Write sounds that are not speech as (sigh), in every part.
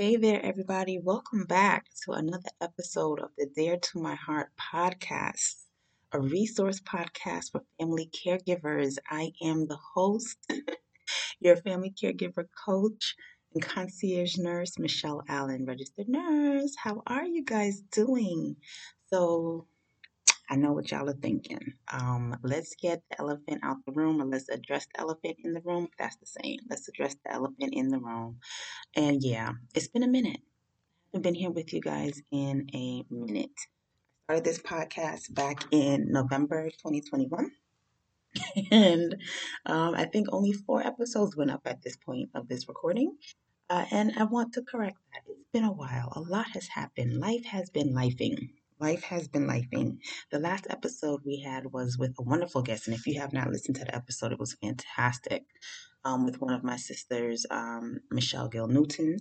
Hey there, everybody. Welcome back to another episode of the Dear to My Heart podcast, a resource podcast for family caregivers. I am the host, (laughs) your family caregiver coach and concierge nurse, Michelle Allen, registered nurse. How are you guys doing? So, I know what y'all are thinking. Um, let's get the elephant out the room, or let's address the elephant in the room. That's the same. Let's address the elephant in the room. And yeah, it's been a minute. I've been here with you guys in a minute. I started this podcast back in November 2021. (laughs) And um, I think only four episodes went up at this point of this recording. Uh, and I want to correct that. It's been a while. A lot has happened. Life has been lifing. Life has been lifing. The last episode we had was with a wonderful guest, and if you have not listened to the episode, it was fantastic. Um, with one of my sisters, um, Michelle Gill Newton,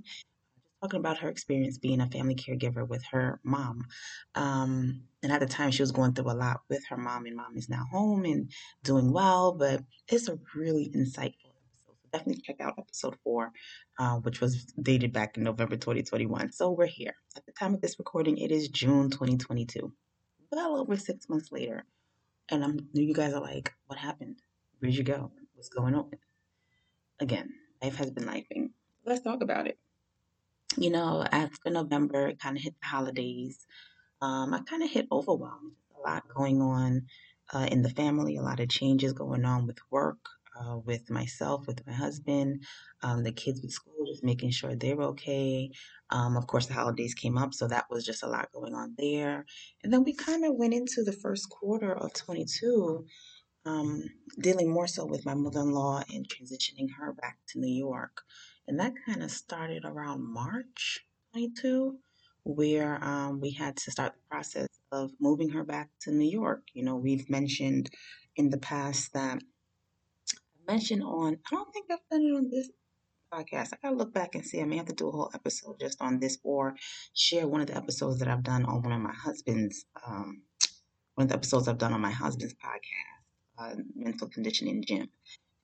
talking about her experience being a family caregiver with her mom. Um, and at the time, she was going through a lot with her mom, and mom is now home and doing well. But it's a really insightful definitely check out episode four, uh, which was dated back in November 2021. So we're here. At the time of this recording, it is June 2022. Well over six months later. And I'm you guys are like, what happened? Where'd you go? What's going on? Again, life has been lifing. Let's talk about it. You know, after November, it kind of hit the holidays. Um, I kind of hit overwhelmed. A lot going on uh, in the family, a lot of changes going on with work, uh, with myself, with my husband, um, the kids with school, just making sure they're okay. Um, of course, the holidays came up, so that was just a lot going on there. And then we kind of went into the first quarter of 22, um, dealing more so with my mother in law and transitioning her back to New York. And that kind of started around March 22, where um, we had to start the process of moving her back to New York. You know, we've mentioned in the past that mentioned on, I don't think I've done it on this podcast. I gotta look back and see. I may have to do a whole episode just on this or share one of the episodes that I've done on one of my husband's, um, one of the episodes I've done on my husband's podcast, uh, Mental Conditioning Gym.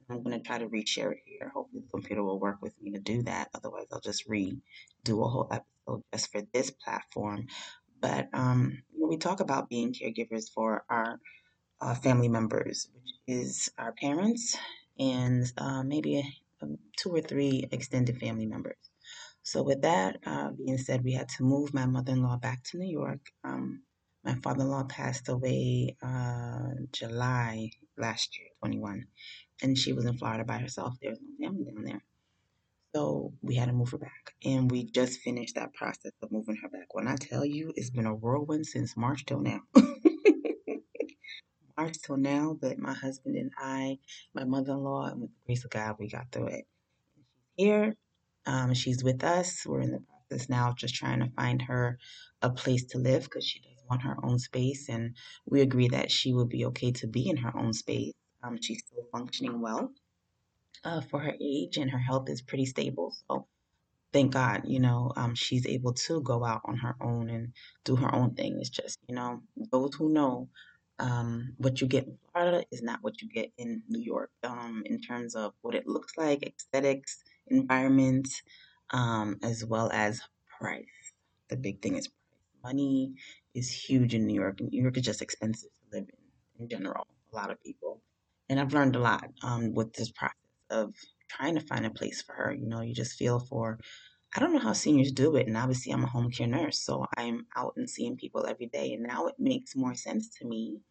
I'm going to try to reshare it here. Hopefully, the computer will work with me to do that. Otherwise, I'll just redo a whole episode just for this platform. But um, we talk about being caregivers for our uh, family members, which is our parents and uh, maybe a, a two or three extended family members. So, with that uh, being said, we had to move my mother in law back to New York. Um, my father in law passed away uh, July last year, 21, and she was in Florida by herself. There was no family down there. So we had to move her back. And we just finished that process of moving her back. When I tell you, it's been a whirlwind since March till now. (laughs) March till now, but my husband and I, my mother in law, and with the grace of God, we got through it. she's here. Um, she's with us. We're in the process now of just trying to find her a place to live because she does want her own space. And we agree that she would be okay to be in her own space. Um, she's still functioning well uh, for her age, and her health is pretty stable. So thank God, you know, um, she's able to go out on her own and do her own thing. It's just, you know, those who know um, what you get in Florida is not what you get in New York um, in terms of what it looks like, aesthetics, environment, um, as well as price. The big thing is price. Money is huge in New York. New York is just expensive to live in in general. A lot of people, and I've learned a lot um, with this process of trying to find a place for her. You know, you just feel for I don't know how seniors do it. And obviously, I'm a home care nurse, so I'm out and seeing people every day. And now it makes more sense to me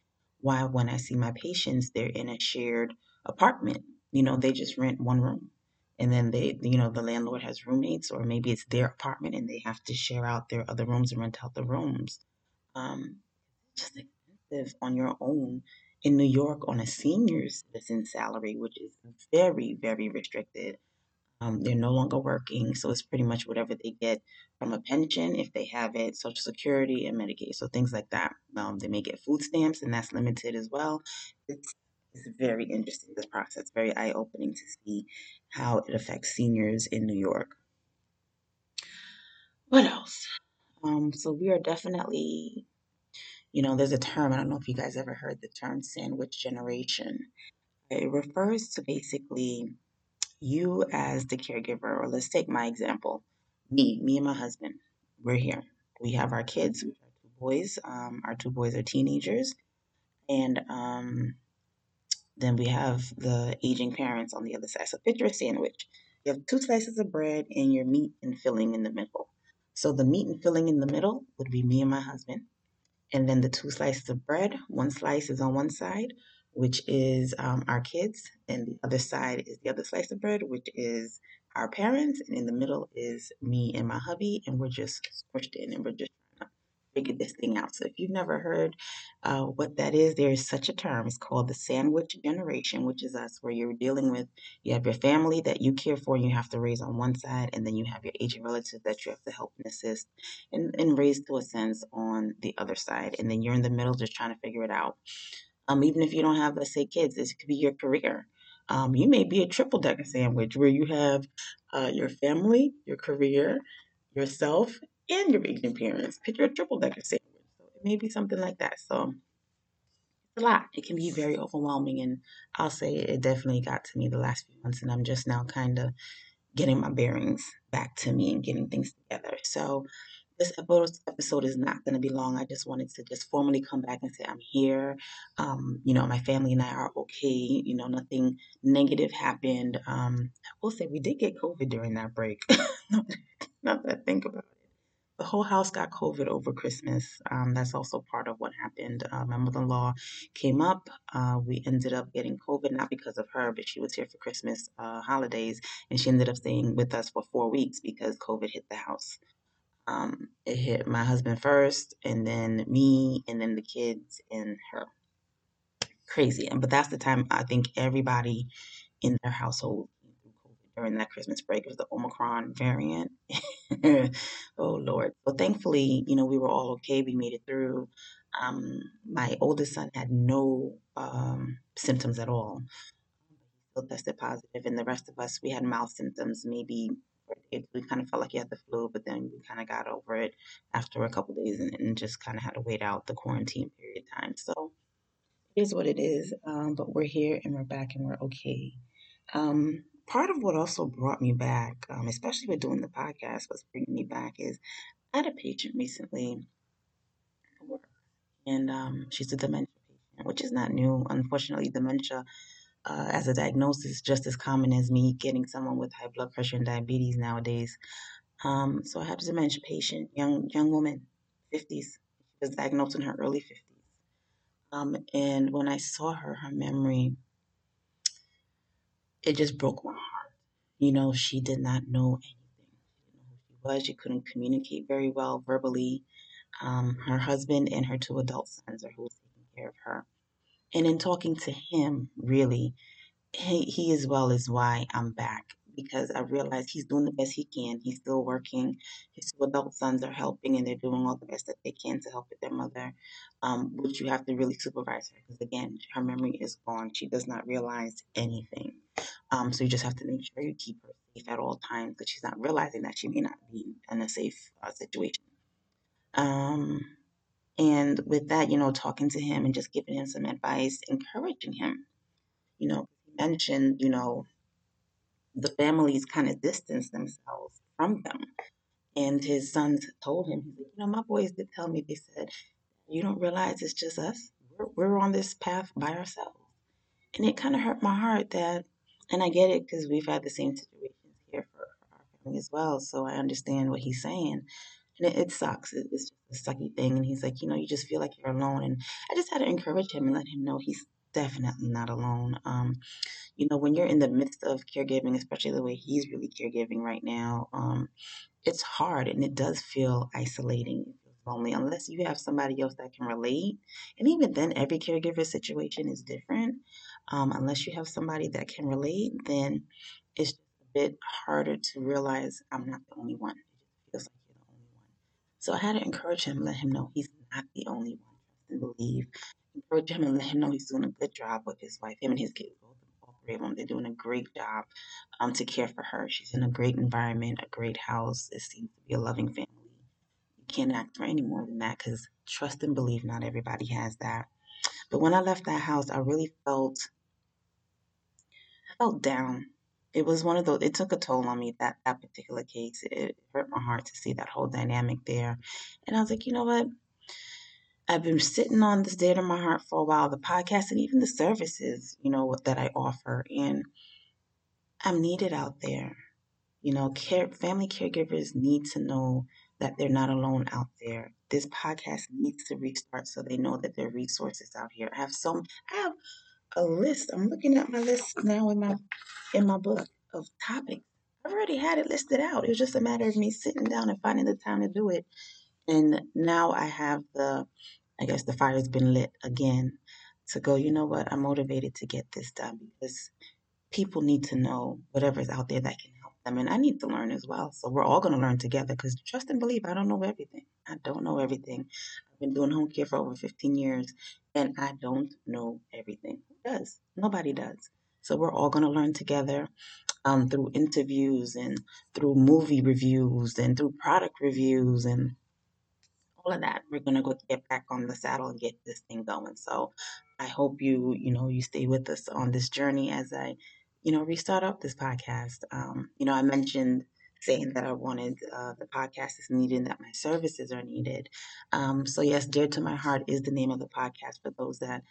why, when I see my patients, they're in a shared apartment. You know, they just rent one room. And then they, you know, the landlord has roommates, or maybe it's their apartment and they have to share out their other rooms and rent out the rooms. Um, just expensive on your own in New York on a senior citizen salary, which is very, very restricted. Um, they're no longer working, so it's pretty much whatever they get from a pension if they have it, Social Security and Medicaid, so things like that. Um, they may get food stamps, and that's limited as well. It's, it's very interesting this process, very eye opening to see how it affects seniors in New York. What else? Um, so we are definitely, you know, there's a term. I don't know if you guys ever heard the term sandwich generation. It refers to basically you as the caregiver, or let's take my example, me, me and my husband, we're here. We have our kids, have two boys. Um, our two boys are teenagers, and um, then we have the aging parents on the other side. So picture a sandwich. You have two slices of bread and your meat and filling in the middle. So the meat and filling in the middle would be me and my husband. And then the two slices of bread, one slice is on one side, which is um, our kids, and the other side is the other slice of bread, which is our parents, and in the middle is me and my hubby, and we're just squished in, and we're just trying to figure this thing out. So if you've never heard uh, what that is, there is such a term. It's called the sandwich generation, which is us, where you're dealing with you have your family that you care for and you have to raise on one side, and then you have your aging relatives that you have to help and assist and, and raise to a sense on the other side. And then you're in the middle just trying to figure it out. Um, even if you don't have, let's say, kids, this could be your career. Um, you may be a triple decker sandwich where you have uh, your family, your career, yourself, and your aging parents. Picture a triple decker sandwich. So it may be something like that. So it's a lot. It can be very overwhelming. And I'll say it definitely got to me the last few months. And I'm just now kind of getting my bearings back to me and getting things together. So this episode is not going to be long. I just wanted to just formally come back and say I'm here. Um, you know, my family and I are okay. You know, nothing negative happened. Um, I will say we did get COVID during that break. (laughs) not that I think about it. The whole house got COVID over Christmas. Um, that's also part of what happened. Uh, my mother in law came up. Uh, we ended up getting COVID, not because of her, but she was here for Christmas uh, holidays, and she ended up staying with us for four weeks because COVID hit the house. Um, it hit my husband first, and then me, and then the kids and her. Crazy, and but that's the time I think everybody in their household during that Christmas break. It was the Omicron variant. (laughs) oh Lord! So thankfully, you know, we were all okay. We made it through. Um, my oldest son had no um, symptoms at all. He still tested positive, and the rest of us, we had mild symptoms, maybe it, we kind of felt like you had the flu, but then we kind of got over it after a couple days and, and just kind of had to wait out the quarantine period time. So it is what it is. Um, but we're here and we're back and we're okay. Um, part of what also brought me back, um, especially with doing the podcast, what's bringing me back is I had a patient recently and um, she's a dementia patient, which is not new. Unfortunately, dementia uh, as a diagnosis just as common as me getting someone with high blood pressure and diabetes nowadays. Um, so I had a dementia patient, young young woman, 50s. She was diagnosed in her early 50s. Um, and when I saw her, her memory, it just broke my heart. You know, she did not know anything. She didn't know who she was. She couldn't communicate very well verbally. Um, her husband and her two adult sons are who was taking care of her. And in talking to him, really, he, he as well is why I'm back because I realize he's doing the best he can. He's still working. His two adult sons are helping and they're doing all the best that they can to help with their mother, um, which you have to really supervise her because, again, her memory is gone. She does not realize anything. Um, so you just have to make sure you keep her safe at all times because she's not realizing that she may not be in a safe uh, situation. Um, and with that, you know, talking to him and just giving him some advice, encouraging him. You know, mentioned, you know, the families kind of distance themselves from them. And his sons told him, you know, my boys did tell me, they said, you don't realize it's just us. We're, we're on this path by ourselves. And it kind of hurt my heart that, and I get it because we've had the same situations here for, for our family as well. So I understand what he's saying. And it, it sucks. It, it's just a sucky thing. And he's like, you know, you just feel like you're alone. And I just had to encourage him and let him know he's definitely not alone. Um, you know, when you're in the midst of caregiving, especially the way he's really caregiving right now, um, it's hard and it does feel isolating. Lonely unless you have somebody else that can relate. And even then, every caregiver situation is different. Um, unless you have somebody that can relate, then it's a bit harder to realize I'm not the only one. It just feels like you're the only one. So I had to encourage him, let him know he's not the only one. Trust and believe encourage him and let him know he's doing a good job with his wife. Him and his kids, both, all three of them, they're doing a great job um, to care for her. She's in a great environment, a great house. It seems to be a loving family. You can't ask for any more than that because trust and believe not everybody has that. But when I left that house, I really felt, I felt down. It was one of those it took a toll on me that that particular case. It hurt my heart to see that whole dynamic there. And i was like you know what? I've been sitting on this dear to my heart for a while the podcast and even the services you know that i offer and i'm needed out there. You know care family caregivers need to know that they're not alone out there. This podcast needs to restart so they know that there are resources out here. I have some i have a list i'm looking at my list now in my in my book of topics. I've already had it listed out. It was just a matter of me sitting down and finding the time to do it. And now I have the, I guess the fire's been lit again to go, you know what, I'm motivated to get this done because people need to know whatever's out there that can help them. And I need to learn as well. So we're all going to learn together because trust and believe, I don't know everything. I don't know everything. I've been doing home care for over 15 years and I don't know everything. Does? Nobody does. So we're all going to learn together um, through interviews and through movie reviews and through product reviews and all of that. We're going to go get back on the saddle and get this thing going. So I hope you, you know, you stay with us on this journey as I, you know, restart up this podcast. Um, you know, I mentioned saying that I wanted uh, the podcast is needed that my services are needed. Um, so yes, Dear to My Heart is the name of the podcast for those that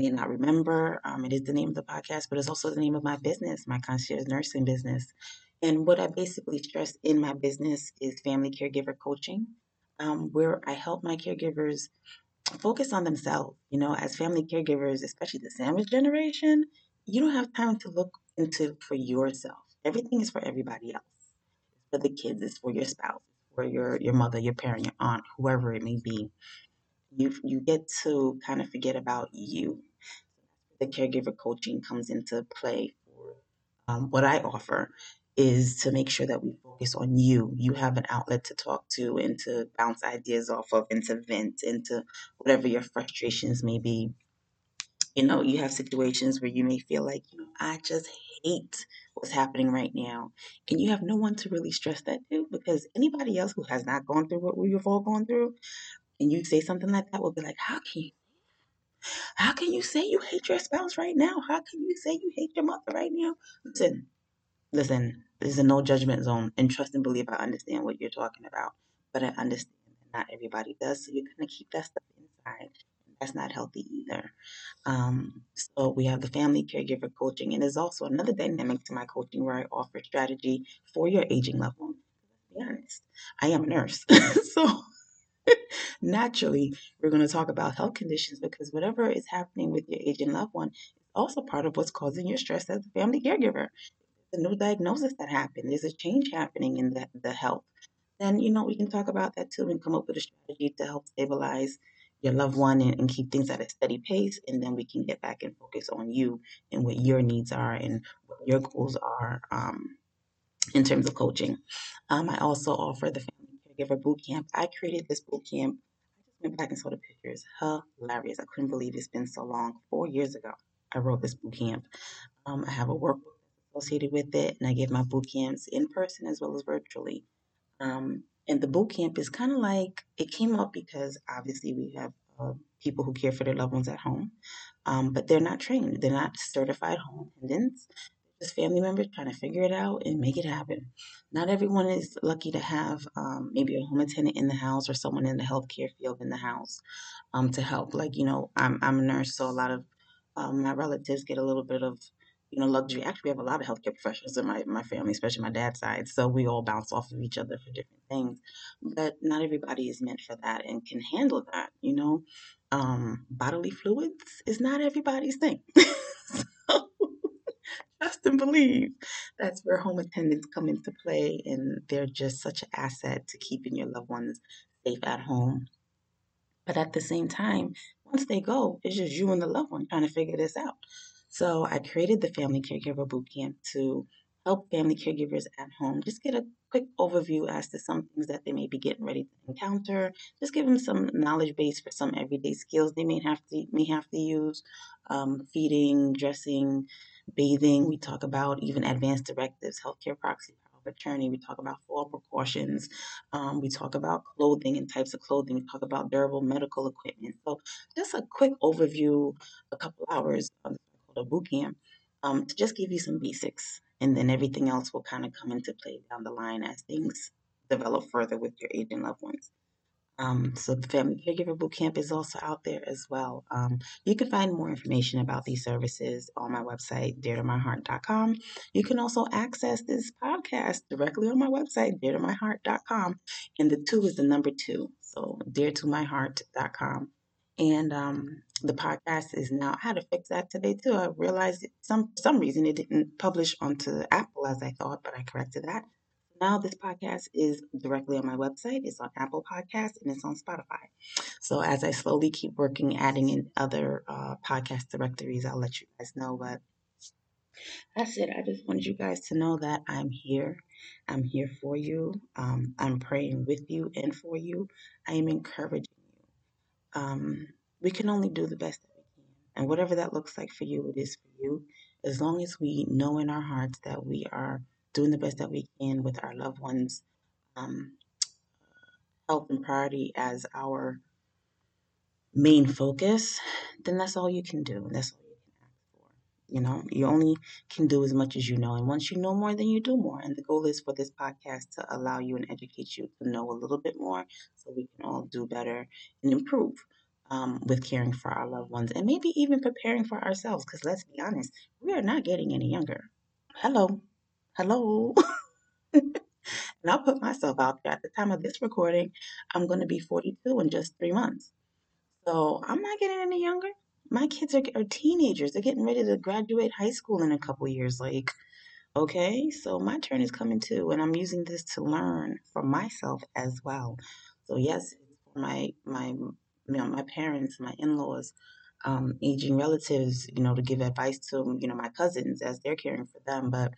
may not remember. Um, it is the name of the podcast, but it's also the name of my business, my concierge nursing business. And what I basically stress in my business is family caregiver coaching, um, where I help my caregivers focus on themselves. You know, as family caregivers, especially the sandwich generation, you don't have time to look into for yourself. Everything is for everybody else. It's for the kids, it's for your spouse, it's for your your mother, your parent, your aunt, whoever it may be. You you get to kind of forget about you the caregiver coaching comes into play for um, what I offer is to make sure that we focus on you. You have an outlet to talk to and to bounce ideas off of and to vent into whatever your frustrations may be. You know, you have situations where you may feel like, you know, I just hate what's happening right now. And you have no one to really stress that to because anybody else who has not gone through what we've all gone through, and you say something like that will be like, how can you how can you say you hate your spouse right now? How can you say you hate your mother right now? Listen, listen, this is a no judgment zone. And trust and believe I understand what you're talking about. But I understand that not everybody does. So you're going to keep that stuff inside. That's not healthy either. Um, so we have the family caregiver coaching. And there's also another dynamic to my coaching where I offer strategy for your aging level. Be honest, I am a nurse. (laughs) so naturally, we're going to talk about health conditions because whatever is happening with your aging loved one is also part of what's causing your stress as a family caregiver. The new diagnosis that happened, there's a change happening in the, the health. Then, you know, we can talk about that too and come up with a strategy to help stabilize your loved one and, and keep things at a steady pace. And then we can get back and focus on you and what your needs are and what your goals are um, in terms of coaching. Um, I also offer the family Caregiver Boot Camp. I created this boot camp. Went back and saw the pictures. Hilarious. I couldn't believe it's been so long. Four years ago, I wrote this boot camp. Um, I have a workbook associated with it, and I give my boot camps in person as well as virtually. Um, and the boot camp is kind of like it came up because obviously we have uh, people who care for their loved ones at home, um, but they're not trained. They're not certified home attendants family members trying to figure it out and make it happen. Not everyone is lucky to have um, maybe a home attendant in the house or someone in the healthcare field in the house um, to help. Like, you know, I'm, I'm a nurse, so a lot of um, my relatives get a little bit of, you know, luxury. Actually, we have a lot of healthcare professionals in my, my family, especially my dad's side. So we all bounce off of each other for different things. But not everybody is meant for that and can handle that, you know. Um, bodily fluids is not everybody's thing. (laughs) trust and believe. That's where home attendants come into play, and they're just such an asset to keeping your loved ones safe at home. But at the same time, once they go, it's just you and the loved one trying to figure this out. So I created the Family Caregiver Bootcamp to help family caregivers at home just get a quick overview as to some things that they may be getting ready to encounter. Just give them some knowledge base for some everyday skills they may have to may have to use, um, feeding, dressing, bathing. We talk about even advanced directives, healthcare proxy power of attorney. We talk about fall precautions. Um, we talk about clothing and types of clothing. We talk about durable medical equipment. So just a quick overview, a couple hours of the boot camp um, to just give you some basics and then everything else will kind of come into play down the line as things develop further with your aging loved ones. Um, so the Family Caregiver Bootcamp is also out there as well. Um, you can find more information about these services on my website, dear2myheart.com. You can also access this podcast directly on my website, dear2myheart.com. And the two is the number two, so dear2myheart.com. And um, the podcast is now. I had to fix that today too. I realized some some reason it didn't publish onto Apple as I thought, but I corrected that. Now this podcast is directly on my website. It's on Apple Podcasts and it's on Spotify. So as I slowly keep working, adding in other uh, podcast directories, I'll let you guys know. But that's it. I just wanted you guys to know that I'm here. I'm here for you. Um, I'm praying with you and for you. I am encouraging you. Um, we can only do the best that we can. And whatever that looks like for you, it is for you. As long as we know in our hearts that we are doing the best that we can with our loved ones' um, health and priority as our main focus, then that's all you can do. And that's all you can ask for. You know, you only can do as much as you know. And once you know more, then you do more. And the goal is for this podcast to allow you and educate you to know a little bit more so we can all do better and improve. Um, with caring for our loved ones and maybe even preparing for ourselves because let's be honest we are not getting any younger hello hello. and I'll put myself out there. At the time of this recording, I'm going to be 42 in just three months. So I'm not getting any younger. My kids are, are teenagers. They're getting ready to graduate high school in a couple years. Like, okay, so my turn is coming too, and I'm using this to learn for myself as well. So yes, for my my you know my parents, my in-laws, um, aging relatives, you know, to give advice to, you know, my cousins as they're caring for them. But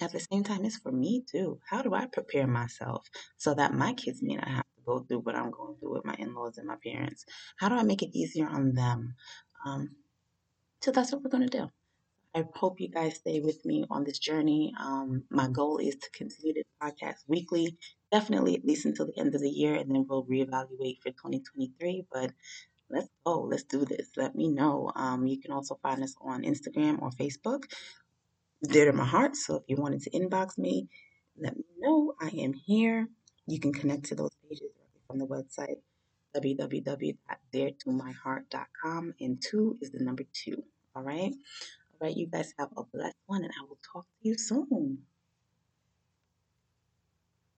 at the same time, it's for me too. How do I prepare myself so that my kids may not have to go through what I'm going through with my in laws and my parents? How do I make it easier on them? Um, so that's what we're going to do. I hope you guys stay with me on this journey. Um, my goal is to continue this podcast weekly, definitely at least until the end of the year, and then we'll reevaluate for 2023. But let's go. Let's do this. Let me know. Um, you can also find us on Instagram or Facebook. Dear to my heart. So if you wanted to inbox me, let me know. I am here. You can connect to those pages from the website www.dear2myheart.com and two is the number two. All right. All right. You guys have a blessed one and I will talk to you soon.